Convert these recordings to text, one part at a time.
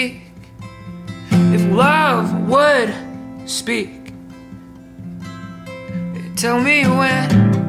if love would speak. Tell me when.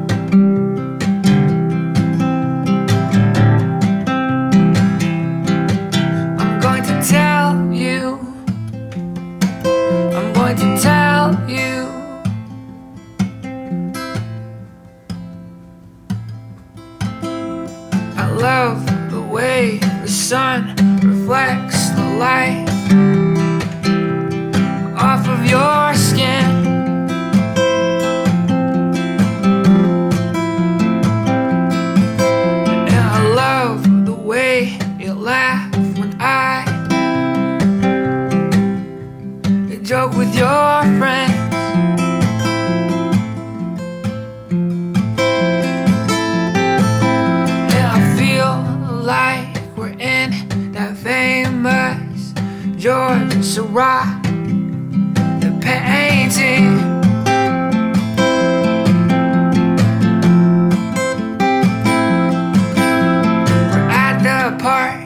George Seurat, the painting. apart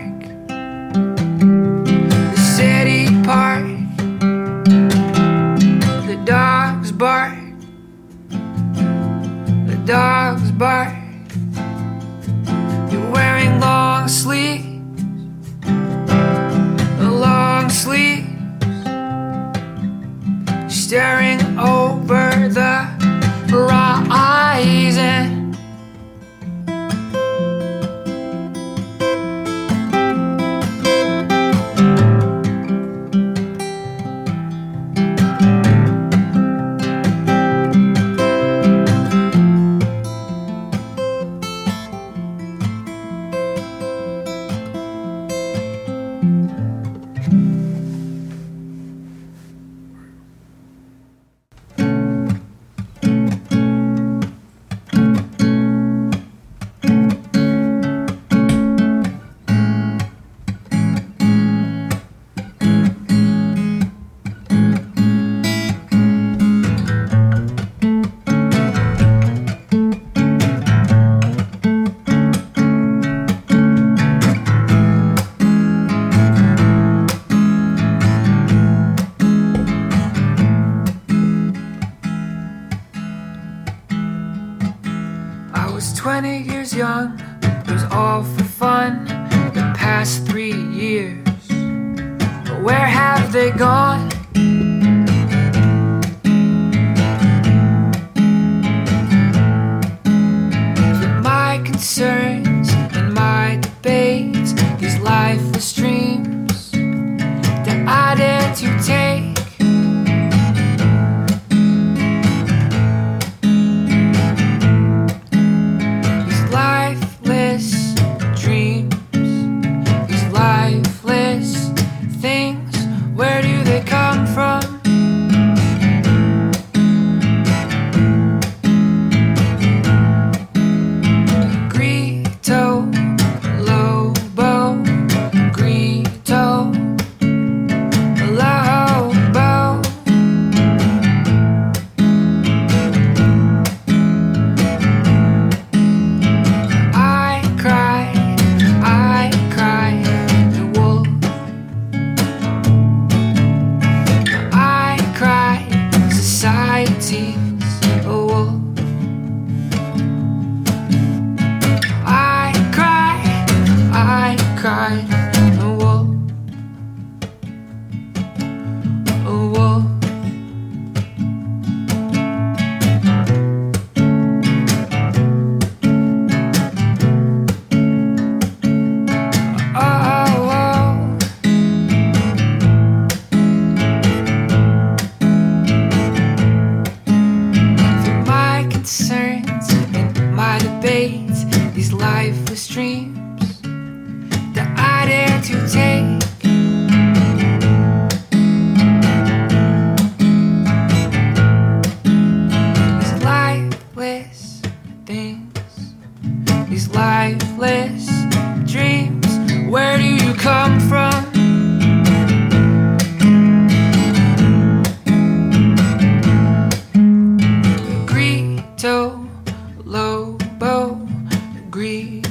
staring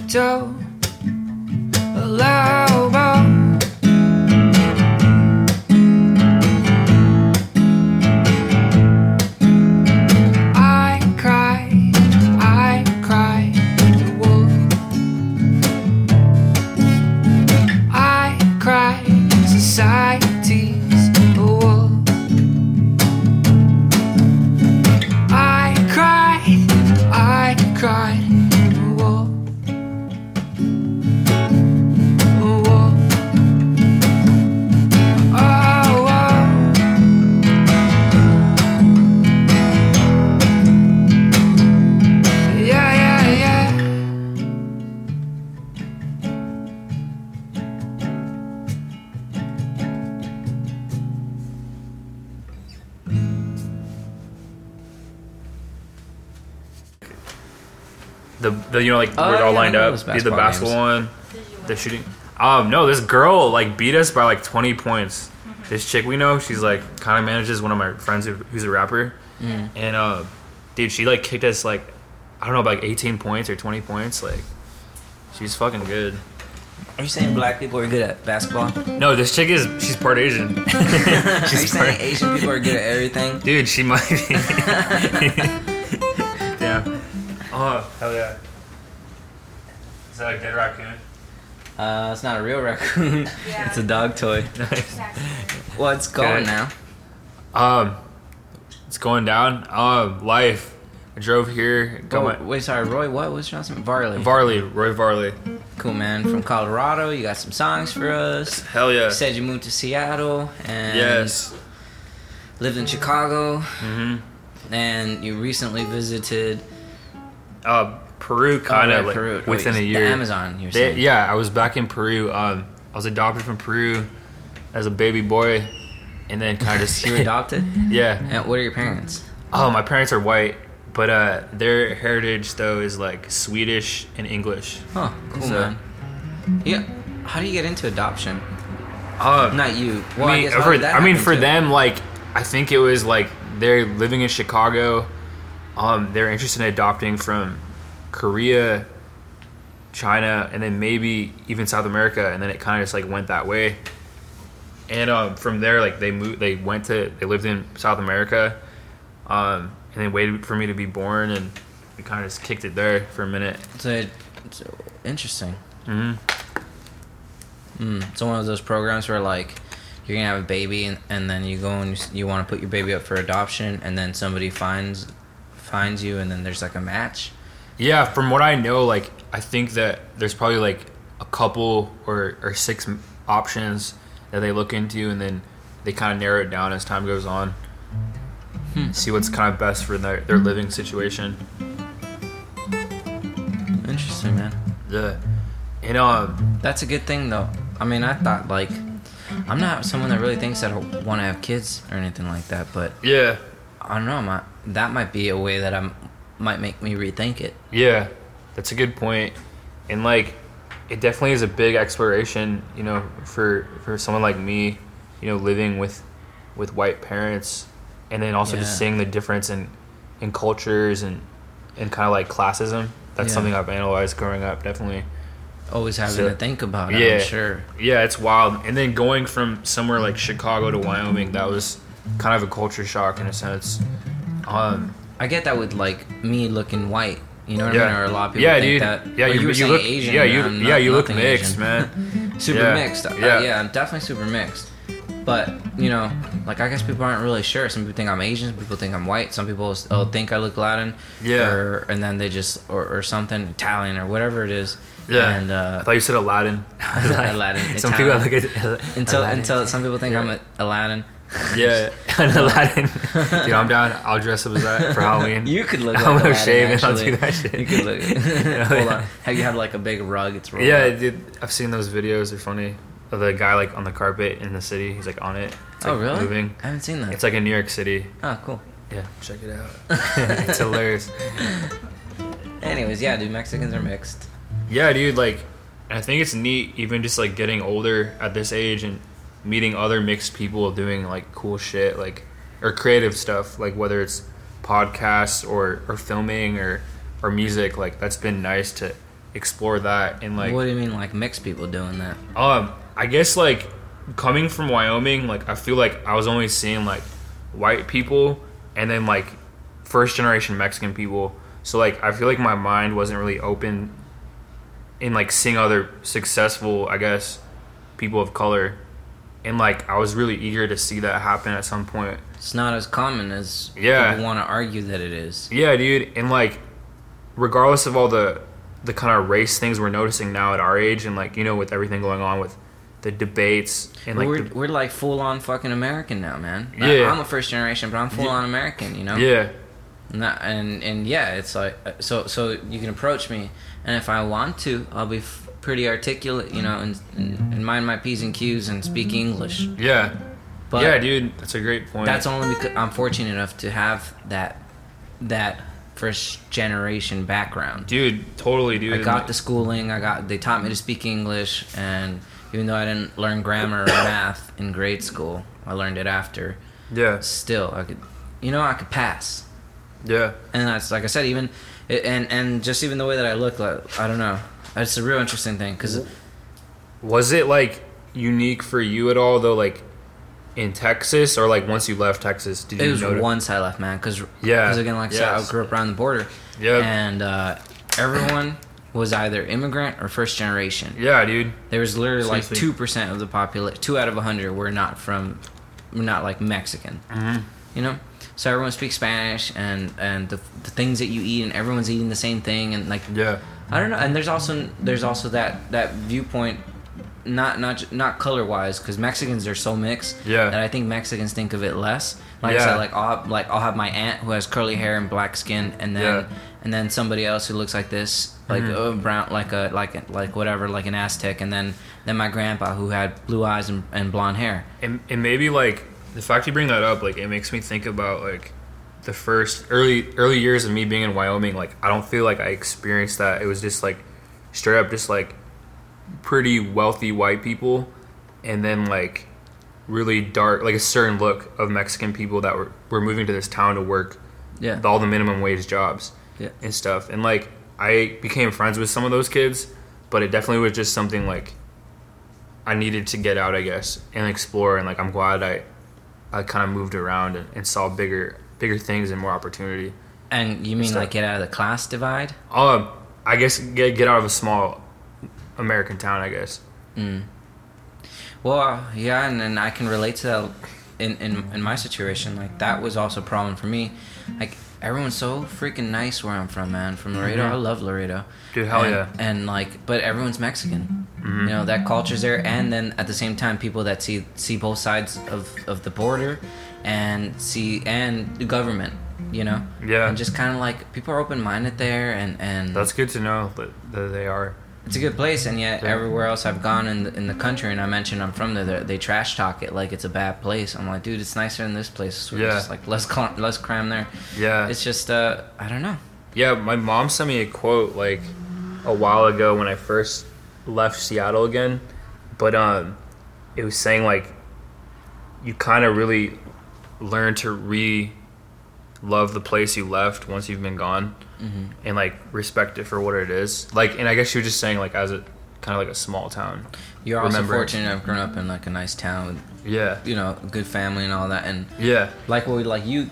don't allowable. The, the you know like Oh, we're all yeah, lined up. those Did the basketball basketball one, the shooting. Um, no, this girl like beat us by like 20 points. This chick we know, she's like kind of manages one of my friends who, who's a rapper, Mm. and uh, dude, she like kicked us like I don't know about like 18 points or 20 points. Like she's fucking good. Are you saying black people are good at basketball? No, this chick is she's part Asian. Are you she's saying part, Asian people are good at everything? dude. She might be. Damn. Oh hell yeah. Is that a dead raccoon? Uh, it's not a real raccoon. Yeah. it's a dog toy. Nice. What's going Okay. now? Um, it's going down. Um, life. I drove here. Oh, my wait, sorry, Roy. What was your name? Varley. Varley, Roy Varley. cool man from Colorado. You got some songs for us. Hell yeah. You said you moved to Seattle and Yes. lived in Chicago, hmm and you recently visited Uh, Peru, kind oh, of right, like Peru. within Wait, a year. The Amazon. You're They- yeah, I was back in Peru. Um, I was adopted from Peru as a baby boy, and then kind of just You adopted. Yeah. And what are your parents? Oh, my parents are white, but uh, their heritage though is like Swedish and English. Oh, cool So- man. Yeah. How do you get into adoption? Um, Not you. Well, I I, mean, guess for, I mean, for them, like, I think it was like they're living in Chicago. Um, they're interested in adopting from Korea, China, and then maybe even South America, and then it kind of just like went that way. And um, from there, like they moved, they went to, they lived in South America, um, and they waited for me to be born, and we kind of just kicked it there for a minute. So, so interesting. hmm Mm. It's one of those programs where like you're gonna have a baby and, and then you go and you, you want to put your baby up for adoption and then somebody finds finds you and then there's like a match. Yeah, from what I know, like I think that there's probably like a couple or or six options that they look into, and then they kind of narrow it down as time goes on. See what's kind of best for their their living situation. Interesting, man. The and um That's a good thing though. I mean, I thought like I'm not someone that really thinks that I want to have kids or anything like that, but yeah I don't know. My, that might be a way that I might make me rethink it. yeah that's a good point. and like it definitely is a big exploration, you know, for for someone like me, you know, living with with white parents, and then also just seeing the difference in in cultures and and kind of like classism. That's Yeah. something I've analyzed growing up, definitely. Always having So- to think about it. Yeah. I'm sure. Yeah, it's wild. And then going from somewhere like Chicago to Wyoming, that was kind of a culture shock in a sense. Um, I get that with like me looking white. You know what I mean? Or a lot of people yeah, think dude. that. yeah, you, were you look. Asian. yeah, you. I'm yeah, you look mixed, Asian. man. super Yeah, mixed. Uh, yeah. yeah, I'm definitely super mixed. But you know, like I guess people aren't really sure. Some people think I'm Asian. Some people think I'm white. Some people oh, think I look Latin. Yeah. Or and then they just or, or something Italian or whatever it is. Yeah. And I uh, thought you said Aladdin. Aladdin, Some people look at until Aladdin. until some people think Yeah. I'm a Aladdin. Yeah, an Aladdin. Dude, I'm down. I'll dress up as that for Halloween. You could look like I'm gonna Aladdin, shave and I'll do that shit. You could look. Oh, Hold on. Have you had like a big rug? It's rolled Yeah, up? dude. I've seen those videos. They're funny. Of the guy like on the carpet in the city. He's like on it. It's, Oh really? Moving. I haven't seen that. It's like in New York City. oh cool. Yeah, check it out. it's hilarious. Anyways, yeah, dude, Mexicans are mixed. Yeah, dude. Like, I think it's neat, even just like getting older at this age and meeting other mixed people doing like cool shit, like or creative stuff, like whether it's podcasts or or filming or or music. Like that's been nice to explore that and like what do you mean, like mixed people doing that? um I guess like coming from Wyoming, like I feel like I was only seeing like white people and then like first generation Mexican people. So like I feel like my mind wasn't really open in like seeing other successful, I guess, people of color. And like I was really eager to see that happen at some point. It's not as common as Yeah. people want to argue that it is. Yeah, dude, and like, regardless of all the the kind of race things we're noticing now at our age, and like you know with everything going on with the debates and like we're, the- we're like full on fucking American now, man. Yeah. I'm a first generation, but I'm full on American, you know. yeah, And, that- and and yeah, it's like uh, so so you can approach me, and if I want to, I'll be f- pretty articulate, you know, and, and and mind my p's and q's and speak English. yeah, But yeah, dude, that's a great point. that's only because I'm fortunate enough to have that that first generation background. dude, totally, dude. I got like, the schooling. I got they taught me to speak English, and even though I didn't learn grammar or math in grade school, I learned it after. yeah, Still, I could, you know, I could pass. yeah, and that's like I said, even and and just even the way that I look, like I don't know, it's a real interesting thing because Was it like unique for you at all though? Like in Texas, or like once you left Texas, did it you was notice? once I left, man. Because Yeah, again, like I said. I grew up around the border, Yeah, and uh, everyone was either immigrant or first generation. Yeah, dude. There was literally like two percent of the population, two out of a hundred were not from, were not like Mexican. Mhm. You know, so everyone speaks Spanish, and and the, the things that you eat, and everyone's eating the same thing, and like Yeah, I don't know, and there's also there's also that that viewpoint, not not not color wise, because Mexicans are so mixed. Yeah. That I think Mexicans think of it less. Like I Yeah. said, like I'll have, like I'll have my aunt who has curly hair and black skin, and then Yeah. and then somebody else who looks like this, like Mhm. uh, brown, like a like like whatever, like an Aztec, and then then my grandpa who had blue eyes and, and blonde hair. and, and maybe like the fact you bring that up like it makes me think about like the first early early years of me being in wyoming like i don't feel like i experienced that it was just like straight up just like pretty wealthy white people and then like really dark like a certain look of mexican people that were, were moving to this town to work Yeah. all the minimum wage jobs Yeah. and stuff and like i became friends with some of those kids but it definitely was just something like I needed to get out, I guess, and explore. And like, I'm glad I, I kind of moved around and, and saw bigger, bigger things and more opportunity. And you mean like get out of the class divide? Um, I guess get get out of a small American town. I guess. Well, uh, yeah, and, and I can relate to that in, in in my situation. Like that was also a problem for me. Like everyone's so freaking nice where I'm from, man. From Laredo, Mhm. I love Laredo. Dude, hell and, yeah. And like, but everyone's Mexican. Mhm. You know that culture's there, and then at the same time, people that see see both sides of of the border, and see and the government. You know. Yeah. And just kind of like people are open minded there, and and That's good to know that, that they are. it's a good place, and yet Yeah. everywhere else I've gone in the, in the country, and I mentioned I'm from there, they, trash talk it like it's a bad place. I'm like, dude, it's nicer than this place. So Yeah. just like less cl- less crime there. Yeah. It's just uh, I don't know. Yeah, my mom sent me a quote like a while ago when I first left Seattle again, but um, it was saying like you kind of really learn to re love the place you left once you've been gone, Mm-hmm. and like respect it for what it is. Like, and I guess you were just saying like as a kind of like a small town. You're also fortunate. I've grown up in like a nice town with Yeah, you know a good family and all that, and yeah, like what we like you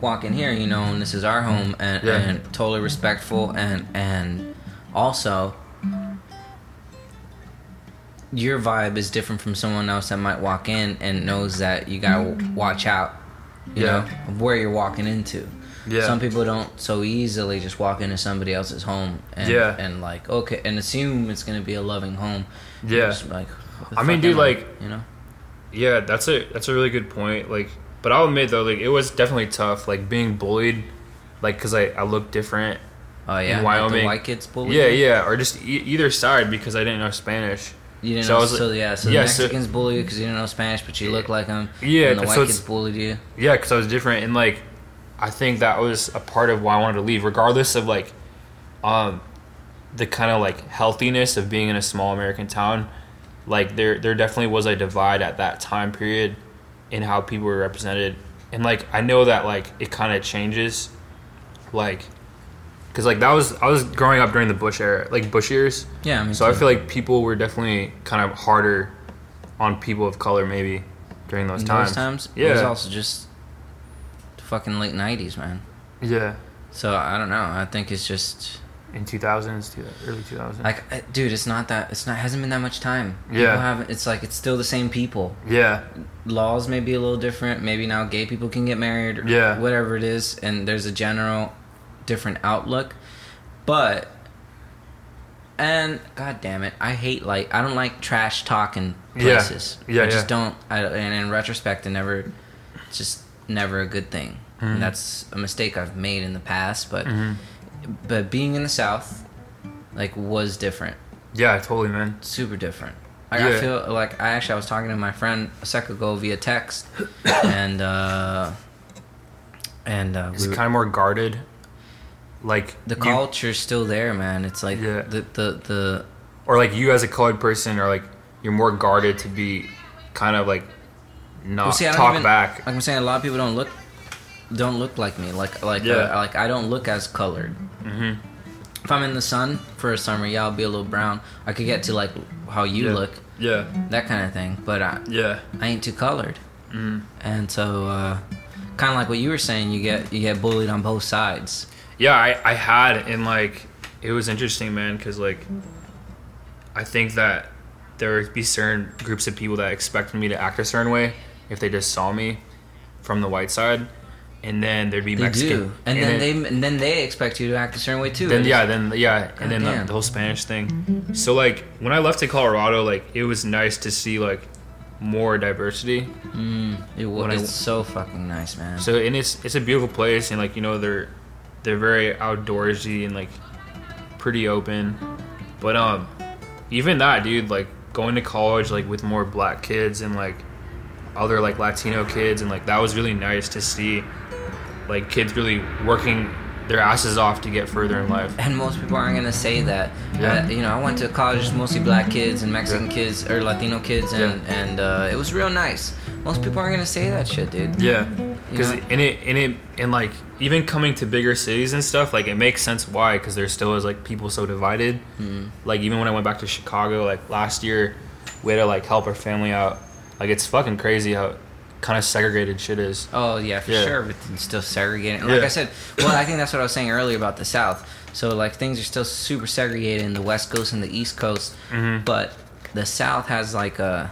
walk in here, you know, and this is our home, and, Yeah. and totally respectful, and and also your vibe is different from someone else that might walk in and knows that you gotta watch out, you Yeah. know, of where you're walking into. yeah. Some people don't so easily just walk into somebody else's home and Yeah. and like okay and assume it's gonna be a loving home. Yeah. Just like I mean, dude, am I? like- you know. Yeah, that's a that's a really good point. Like, but I'll admit though, like it was definitely tough. Like being bullied, like because I I look different. Oh yeah, in like Wyoming. the white kids bully. Yeah, yeah, or just e- either side because I didn't know Spanish. You didn't So I know, was so like- yeah, so yeah, the so- Mexicans bully you because you didn't know Spanish, but you look like them. Yeah, and the so white it's- kids bullied you. Yeah, because I was different, and like I think that was a part of why I wanted to leave, regardless of like, um, the kind of like healthiness of being in a small American town. Like there, there definitely was a divide at that time period in how people were represented, and like I know that like it kind of changes, like because like that was I was growing up during the Bush era, like Bush years. Yeah, So I feel like people were definitely kind of harder on people of color maybe during those times. those times. Yeah. It was also just the fucking late '90s, man. Yeah. So I don't know. I think it's just In 2000s, two- early 2000s. like, dude, it's not that. It's not. Hasn't been that much time. Yeah. People haven't. It's like it's still the same people. yeah. Laws may be a little different. Maybe now gay people can get married. Or Yeah. Whatever it is, and there's a general different outlook, but. And god damn it, I hate like I don't like trash talking places. Yeah, yeah I just yeah. don't. I, and in retrospect, it never, it's just never a good thing. Mhm. And that's a mistake I've made in the past. But Mhm. but being in the South, like, was different. Yeah, totally, man. Super different. Like, I Yeah. feel like I actually I was talking to my friend a second ago via text, and uh, and uh, It's we kind of more guarded. Like the you- culture's still there, man. It's like Yeah. the the the or like you as a colored person are like you're more guarded to be kind of like not Well, see, talk even- back. like I'm saying, a lot of people don't look don't look like me. Like like Yeah. uh, like I don't look as colored. hmm If I'm in the sun for a summer, yeah, I'll be a little brown. I could get to like how you Yeah. look, Yeah, that kind of thing. But I, yeah, I ain't too colored, hmm and so uh, kind of like what you were saying, you get you get bullied on both sides. Yeah. I I had and like it was interesting, man, because like I think that there would be certain groups of people that expected me to act a certain way if they just saw me from the white side, and then there'd be They Mexican, do, and, then, they and then they expect you to act a certain way too. Then yeah, then yeah, and then the, the whole Spanish thing. So like when I left to Colorado, like it was nice to see like more diversity. Mm, it, was I- it's so fucking nice, man. So and it's it's a beautiful place, and like you know they're they're very outdoorsy and like pretty open. But um, even that dude, like going to college like with more black kids and like other like Latino kids, and like that was really nice to see. Like kids really working their asses off to get further in life. and most people aren't gonna say that. Yeah. Uh, you know, I went to college mostly black kids and Mexican Yeah. kids or Latino kids, and and uh, it was real nice. Most people aren't gonna say that shit, dude. Yeah, because know? in it, in it, and like even coming to bigger cities and stuff, like it makes sense why, because there still is like people so divided. Mm-hmm. Like even when I went back to Chicago, like last year, we had to like help our family out. Like it's fucking crazy how kind of segregated shit is. Oh yeah, for Yeah. sure. But it's still segregated. Like Yeah. I said, well, I think that's what I was saying earlier about the South. So like things are still super segregated in the West Coast and the East Coast, Mhm. but the South has like a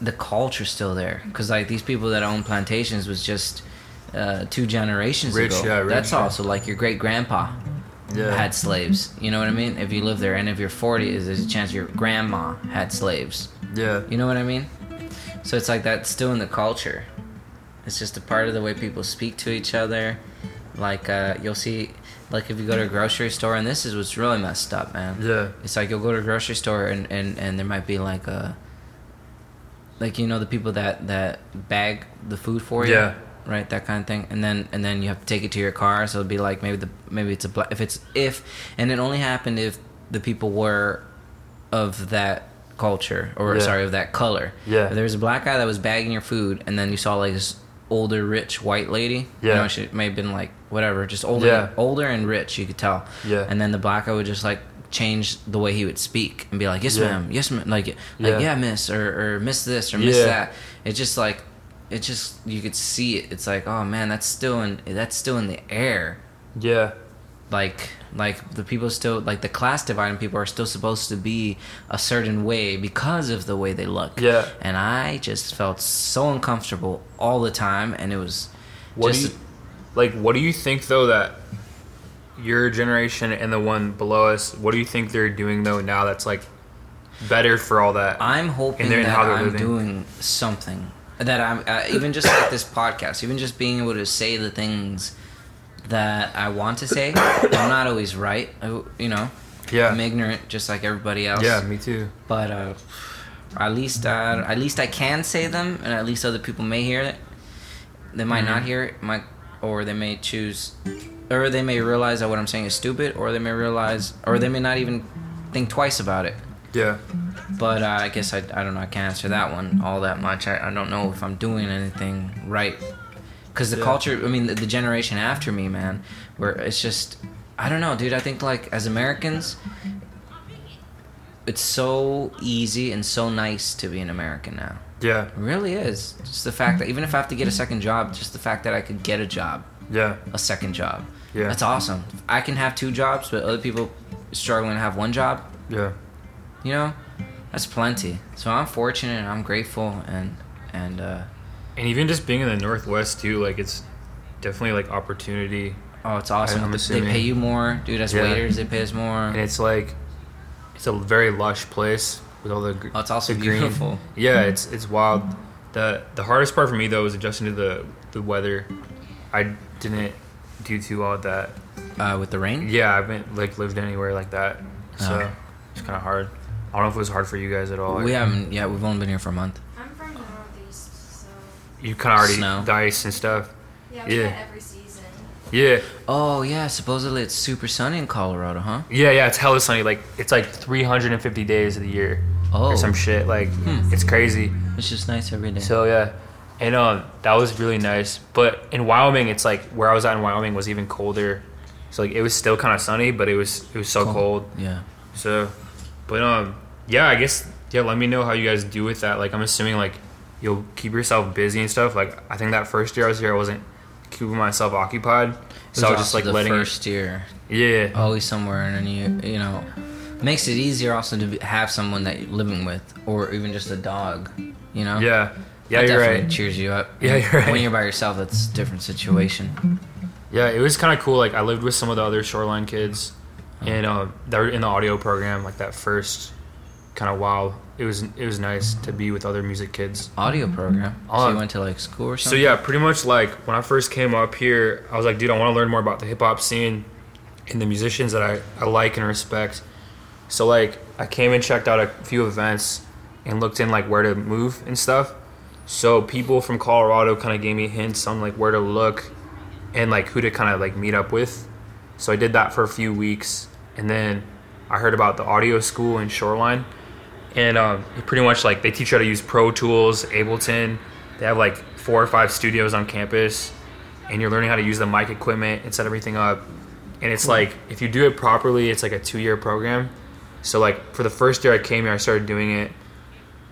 the culture still there because like these people that own plantations was just uh, two generations Rich, ago. yeah, rich, that's yeah. also like your great grandpa Yeah, had slaves. You know what I mean? If you live there, and if you're 40, there's a chance your grandma had slaves. yeah, You know what I mean? So it's like that's still in the culture. It's just a part of the way people speak to each other. Like uh, you'll see, like if you go to a grocery store, and this is what's really messed up, man. yeah, It's like you'll go to a grocery store, and and and there might be like a, like you know the people that that bag the food for you. Yeah. Right, that kind of thing, and then and then you have to take it to your car. So it'd be like maybe the maybe it's a black if it's if, and it only happened if the people were of that culture or Yeah. sorry of that color. Yeah. If there was a black guy that was bagging your food, and then you saw like this older rich white lady. You Yeah. know, she may have been like whatever, just older, Yeah. older and rich. You could tell. Yeah. And then the black guy would just like change the way he would speak and be like, "Yes, Yeah. ma'am. Yes, ma'am." Like, like Yeah. yeah, miss, or or miss this or miss Yeah. that. It's just like, it just you could see it. It's like, oh man, that's still in that's still in the air. yeah, Like like the people still like the class dividing people are still supposed to be a certain way because of the way they look. Yeah. And I just felt so uncomfortable all the time, and it was What just do you, like? What do you think though that your generation and the one below us? What do you think they're doing though now? That's like better for all that. I'm hoping And they're in that I'm living. doing something that I'm uh, even just like this podcast, even just being able to say the things that I want to say. I'm not always right, I- you know. yeah, I'm ignorant, just like everybody else. yeah, me too. But uh, at least uh, at least I can say them, and at least other people may hear it. They might not Mhm. hear it, might, or they may choose, or they may realize that what I'm saying is stupid, or they may realize, or they may not even think twice about it. Yeah, But uh, I guess I, I don't know. I can't answer that one all that much. I, I don't know if I'm doing anything right because the Yeah. culture. I mean, the, the generation after me, man, where it's just, I don't know, dude. I think like as Americans, it's so easy and so nice to be an American now. Yeah, It really is. Just the fact that even if I have to get a second job, just the fact that I could get a job, yeah, a second job. yeah, That's awesome. I can have two jobs, but other people struggling to have one job. yeah. You know, that's plenty. So I'm fortunate and I'm grateful and and uh, And even just being in the Northwest too, like it's definitely like opportunity, oh, it's awesome. They pay you more, dude. As Yeah. waiters, they pay us more. and it's like it's a very lush place with all the. gr- Oh, it's also the green. beautiful. Yeah, it's it's wild. the The hardest part for me though was adjusting to the the weather. I didn't do too well at that. Uh, with the rain. Yeah, I haven't like lived anywhere like that, so Oh. it's kind of hard. I don't know if it was hard for you guys at all. We haven't. Yeah, we've only been here for a month. I'm from the Northeast, so You can already Snow. the ice and stuff. yeah, we Yeah. get every season. Yeah, Oh yeah, supposedly it's super sunny in Colorado, huh? yeah, yeah. It's hella sunny. Like it's like 350 days of the year Oh, or some shit. Like it's crazy. it's just nice every day. So yeah, and um, that was really nice. But in Wyoming, it's like where I was at in Wyoming was even colder. So like it was still kind of sunny, but it was it was so cold. Yeah. So, but um, yeah, I guess yeah. Let me know how you guys do with that. Like I'm assuming like you'll keep yourself busy and stuff. Like I think that first year I was here, I wasn't keeping myself occupied. So I was just like the letting first year. Yeah. always somewhere and then you you know makes it easier also to be, have someone that you're living with or even just a dog you know Yeah. Yeah, That you're definitely right. cheers you up Yeah, you're right. when you're by yourself that's a different situation Yeah, it was kind of cool. Like I lived with some of the other Shoreline kids, and uh, they were in the audio program. Like that first kind of wow, it was it was nice to be with other music kids. audio program so Um, you went to like school or something. So yeah, pretty much like when I first came up here, I was like, dude, I want to learn more about the hip hop scene and the musicians that I, I like and respect. So like I came and checked out a few events and looked in like where to move and stuff. So people from Colorado kind of gave me hints on like where to look and like who to kind of like meet up with. So I did that for a few weeks and then I heard about the audio school in Shoreline and um, pretty much like they teach you how to use Pro Tools, Ableton. They have like four or five studios on campus, and you're learning how to use the mic equipment and set everything up. And it's like if you do it properly, it's like a two year program. So like for the first year I came here, I started doing it,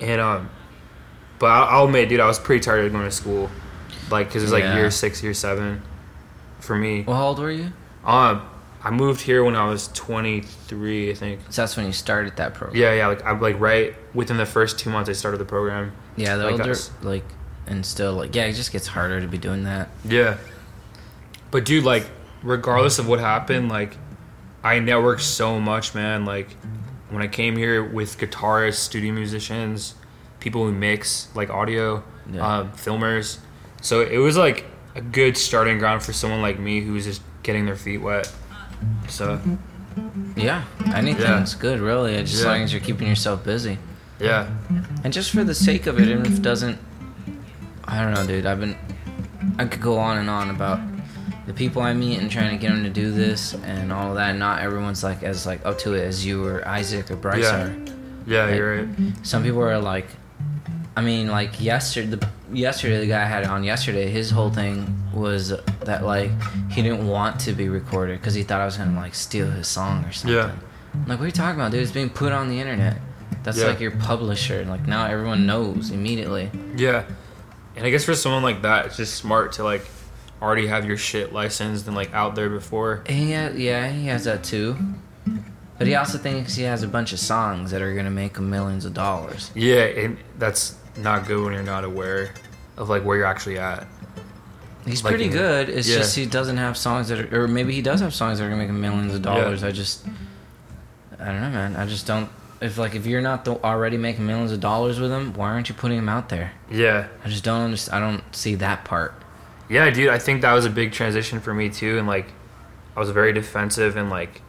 and um, but I'll, I'll admit, dude, I was pretty tired of going to school, like because it was like Yeah. year six, year seven, for me. well how old were you Um, I moved here when I was 23, I think. so that's when you started that program Yeah, yeah, like I'm like right within the first two months I started the program. yeah the Like older us. like and still like yeah it just gets harder to be doing that Yeah. But dude, like, regardless of what happened, like, I networked so much, man. Like, when I came here with guitarists, studio musicians, people who mix like audio, Yeah. um, filmers. So it was like a good starting ground for someone like me who was just getting their feet wet. So yeah anything's good really just as Yeah. long as you're keeping yourself busy yeah, And just for the sake of it, even if it doesn't, I don't know, dude. I've been, I could go on and on about the people I meet and trying to get them to do this and all of that. Not everyone's like as like up to it as you or Isaac or Bryce Yeah. are. yeah, Like, you're right. Some people are like, I mean, like yesterday, the yesterday the guy I had on yesterday, his whole thing was that like he didn't want to be recorded because he thought I was gonna like steal his song or something. Yeah. I'm like, what are you talking about, dude? It's being put on the internet. That's Yeah. like your publisher. Like now everyone knows immediately. Yeah, and I guess for someone like that, it's just smart to like already have your shit licensed and like out there before. Has, yeah, he has that too. But he also thinks he has a bunch of songs that are gonna make him millions of dollars. Yeah, and that's not good when you're not aware of like where you're actually at. He's Like pretty good. It's yeah. just he doesn't have songs that are, or maybe he does have songs that are gonna make him millions of dollars. I just, I don't know, man. I just don't. If like if you're not the, already making millions of dollars with him, why aren't you putting him out there? Yeah, I just don't understand. I don't see that part. yeah, dude. I think that was a big transition for me too, and like I was very defensive and like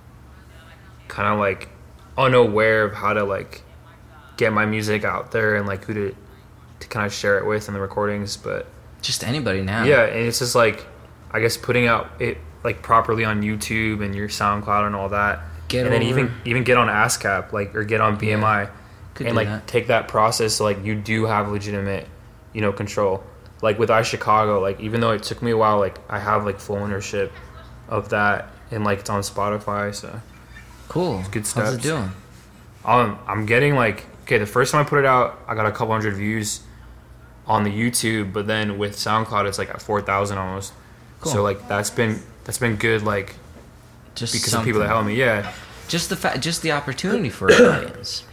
kind of like unaware of how to like get my music out there and like who to to kind of share it with in the recordings, but. Just anybody now. Yeah, and it's just like I guess putting out it like properly on YouTube and your SoundCloud and all that. Get and then even even get on ASCAP like or get on BMI Could and like that. take that process so like you do have legitimate, you know, control. like with iChicago, like even though it took me a while, like I have like full ownership of that, and like it's on Spotify. So Cool. good stuff. How's it doing? um, I'm getting like okay. The first time I put it out, I got a couple hundred views on the YouTube, but then with SoundCloud, it's like at four thousand almost. Cool. So like that's been that's been good, like Just because of people that help me. Yeah, Just the fact, just the opportunity for an audience.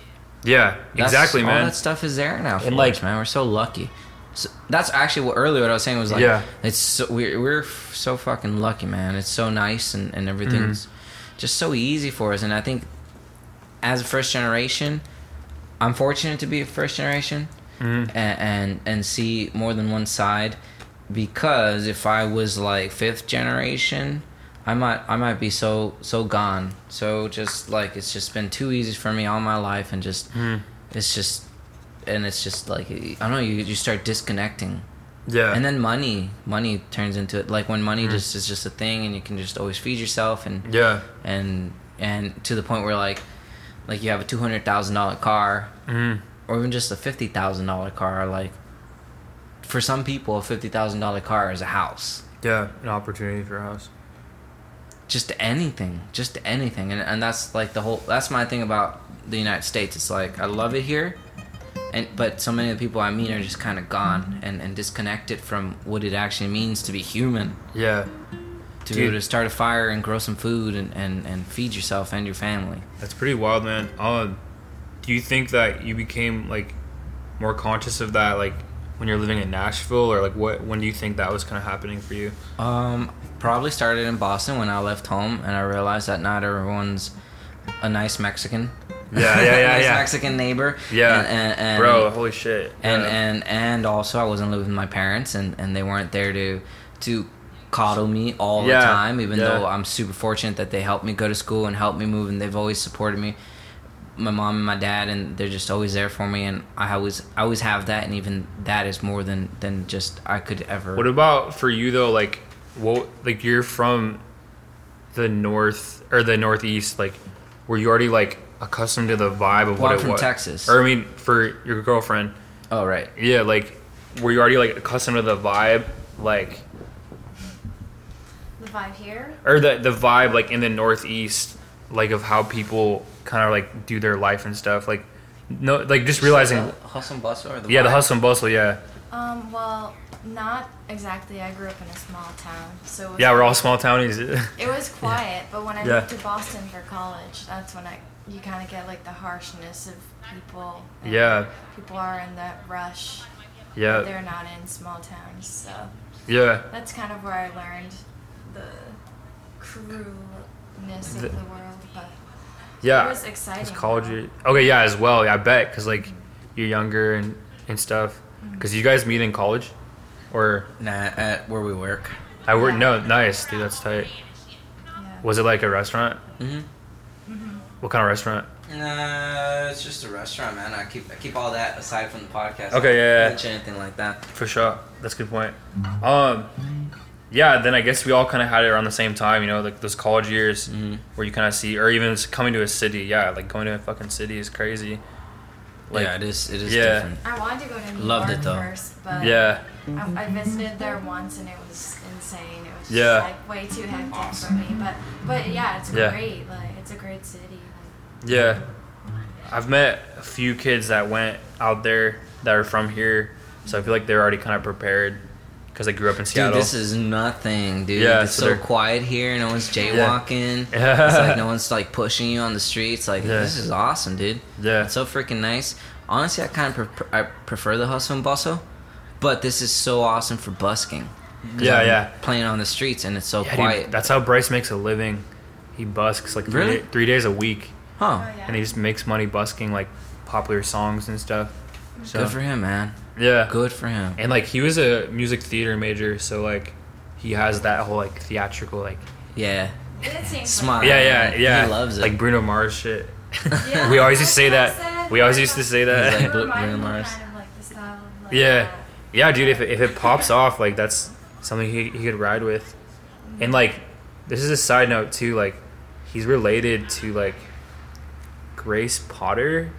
yeah, That's- exactly, all man. that stuff is there now for And, like, like- man, we're so lucky. So that's actually what earlier what I was saying was like, Yeah. it's so, we're we're so fucking lucky, man. It's so nice and and everything's Mm-hmm. just so easy for us. And I think as a first generation, I'm fortunate to be a first generation Mhm. and, and and see more than one side. Because if I was like fifth generation, I might I might be so so gone. So just like it's just been too easy for me all my life, and just Mhm. it's just and it's just like I don't know. You you start disconnecting, Yeah, and then money money turns into it. Like when money Mhm. just is just a thing, and you can just always feed yourself, and yeah, and and to the point where like like you have a two hundred thousand dollar car, hmm or even just a fifty thousand dollar car. Like for some people, a fifty thousand dollar car is a house. yeah, an opportunity for a house. just anything just anything and, and that's like the whole that's my thing about the united states it's like i love it here and but so many of the people i meet are just kind of gone and, and disconnected from what it actually means to be human Yeah, to be able to start a fire and grow some food and, and, and feed yourself and your family that's pretty wild, man. Um, do you think that you became like more conscious of that, like when you're living in Nashville, or like what? When do you think that was kind of happening for you? um probably started in boston when i left home and i realized that not everyone's a nice mexican Yeah, yeah, yeah, nice yeah. mexican neighbor Yeah, and, and, and Bro, holy shit. and yeah. and and also I wasn't living with my parents and and they weren't there to to coddle me all Yeah, the time even yeah. though I'm super fortunate that they helped me go to school and helped me move and they've always supported me my mom and my dad and they're just always there for me and I always I always have that and even that is more than than just I could ever What about for you though? Like, what? Like you're from the north or the northeast. Like, were you already like accustomed to the vibe of Well, what I'm it from was? Texas. Or I mean, for your girlfriend. oh right Yeah, like, were you already like accustomed to the vibe, like, The vibe here. or the the vibe like in the northeast, like of how people kind of like do their life and stuff. Like, no, like just realizing. The hustle and bustle or the Yeah, the hustle and bustle. Yeah, Um, well, not exactly. I grew up in a small town, so it was yeah, we're all small townies. It was quiet, but when I Yeah. moved to Boston for college, that's when I you kind of get like the harshness of people. and Yeah. People are in that rush. yeah, They're not in small towns, so yeah. that's kind of where I learned the cruelness of The- the, world. But Yeah, it was exciting. It's college. year- Okay, yeah, as well. Yeah, I bet because like you're younger and and stuff. Mm-hmm. Because you guys meet in college, or nah at where we work I work. Yeah. No, nice, dude. That's tight. Yeah. Was it like a restaurant? mm-hmm What kind of restaurant? Nah, it's just a restaurant, man. I keep I keep all that aside from the podcast. Okay, yeah, yeah. Anything like that. For sure. That's a good point. Um, yeah. Then I guess we all kind of had it around the same time. You know, like those college years Mhm. where you kind of see, or even coming to a city. Yeah, like going to a fucking city is crazy. Like, yeah, it is. It is yeah. different. I wanted to go to New Loved York it, though. first, but yeah, I, I visited there once and it was insane. It was just Yeah. like way too hectic for me. But but yeah, it's Yeah. great. Like it's a great city. yeah. I've met a few kids that went out there that are from here, so I feel like they're already kind of prepared because I grew up in Seattle. Dude, this is nothing, dude. Yeah, it's so so quiet here. No one's jaywalking. Yeah. it's like no one's like pushing you on the streets. Like Yeah. this is awesome, dude. Yeah. It's so freaking nice. Honestly, I kind of pre- I prefer the hustle and bustle, but this is so awesome for busking. Yeah, I'm yeah. Playing on the streets and it's so Yeah, dude, quiet. that's how Bryce makes a living. He busks like three, Really? day- three days a week, huh? Oh yeah. and he just makes money busking like popular songs and stuff. So Good for him, man. Yeah, Good for him. and like he was a music theater major, so like he has that whole like theatrical like Yeah. It seems Smart. Like yeah yeah yeah He loves it. like Bruno Mars shit. Yeah, we always used to say that. said. We always used to say He's that. like, Bruno Mars. kind of like the style of like Yeah. that. Yeah, dude, if it, if it pops off, like that's something he, he could ride with. And like, this is a side note too. Like, he's related to like Grace Potter.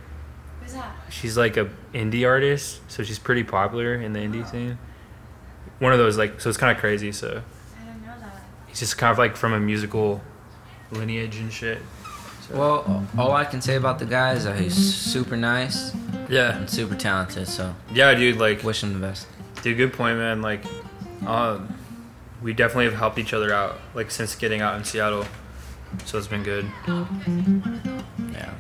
Who's that? She's like a indie artist, so she's pretty popular in the indie Oh. scene. one of those like so it's kind of crazy. So I don't know that. he's just kind of like from a musical lineage and shit. So, Well, all I can say about the guy is that he's super nice yeah, and super talented. So yeah, dude. Like, wish him the best. dude, good point, man. Like, um, we definitely have helped each other out like since getting out in Seattle. So it's been good. Yeah.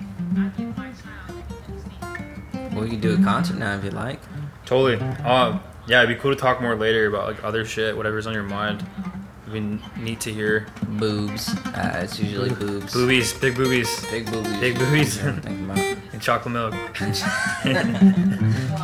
We could do a concert now if you like. Totally. Um, yeah, it'd be cool to talk more later about like other shit, whatever's on your mind. We need to hear. Boobs. Uh, it's usually boobs. Boobies, big boobies, Big boobies. Big boobies. Yeah, think about it. and chocolate milk.